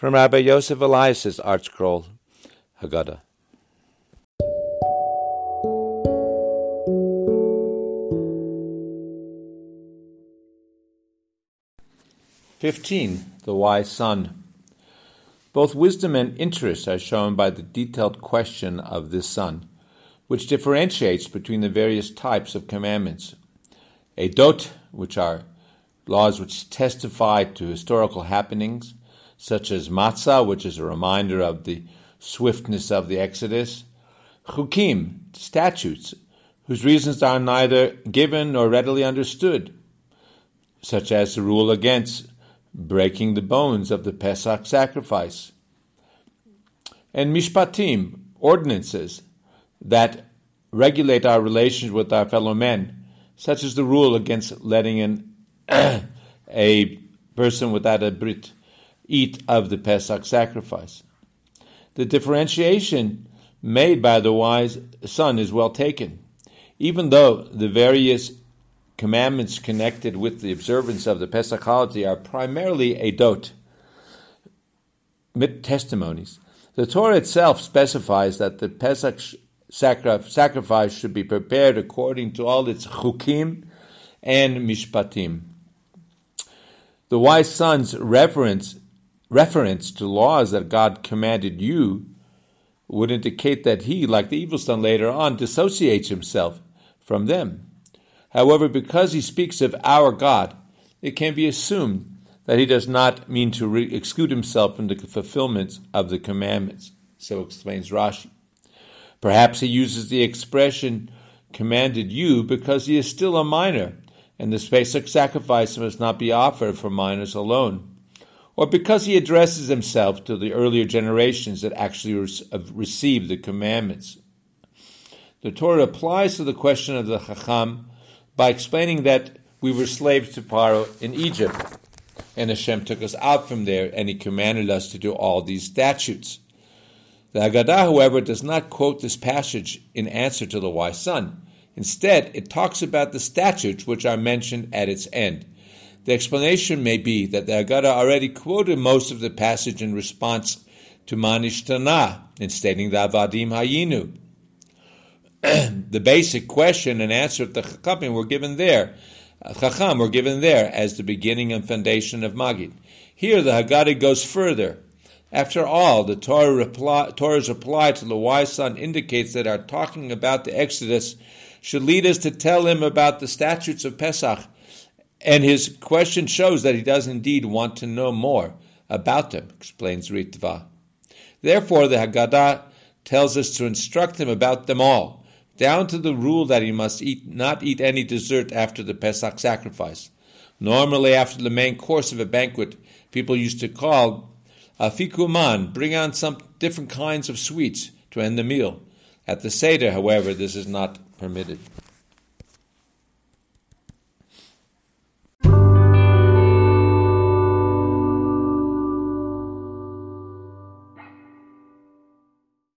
From Rabbi Yosef Elias's ArtScroll, Haggadah. Fifteen, the wise son. Both wisdom and interest are shown by the detailed question of this son, which differentiates between the various types of commandments. Edot, which are laws which testify to historical happenings, such as matzah, which is a reminder of the swiftness of the Exodus, chukim, statutes, whose reasons are neither given nor readily understood, such as the rule against breaking the bones of the Pesach sacrifice, and mishpatim, ordinances that regulate our relations with our fellow men, such as the rule against letting in a person without a brit eat of the Pesach sacrifice. The differentiation made by the wise son is well taken. Even though the various commandments connected with the observance of the Pesach holiday are primarily edot, testimonies, the Torah itself specifies that the Pesach sacrifice should be prepared according to all its chukim and mishpatim. The wise son's reference reference to laws that God commanded you would indicate that he, like the evil son later on, dissociates himself from them. However, because he speaks of our God, it can be assumed that he does not mean to re- exclude himself from the fulfillment of the commandments. So explains Rashi. Perhaps he uses the expression commanded you because he is still a minor, and the basic sacrifice must not be offered for minors alone or because he addresses himself to the earlier generations that actually uh, received the commandments. The Torah applies to the question of the Chacham by explaining that we were slaves to Paro in Egypt, and Hashem took us out from there, and He commanded us to do all these statutes. The Haggadah, however, does not quote this passage in answer to the wise son. Instead, it talks about the statutes which are mentioned at its end. The explanation may be that the Haggadah already quoted most of the passage in response to Manishtana in stating the Avadim Hayinu. the basic question and answer of the Chachamim were given there. Uh, Chacham were given there as the beginning and foundation of Magid. Here the Haggadah goes further. After all, the Torah reply, Torah's reply to the wise son indicates that our talking about the Exodus should lead us to tell him about the statutes of Pesach and his question shows that he does indeed want to know more about them, explains Ritva. Therefore, the Haggadah tells us to instruct him about them all, down to the rule that he must eat, not eat any dessert after the Pesach sacrifice. Normally, after the main course of a banquet, people used to call afikoman, bring on some different kinds of sweets to end the meal. At the Seder, however, this is not permitted.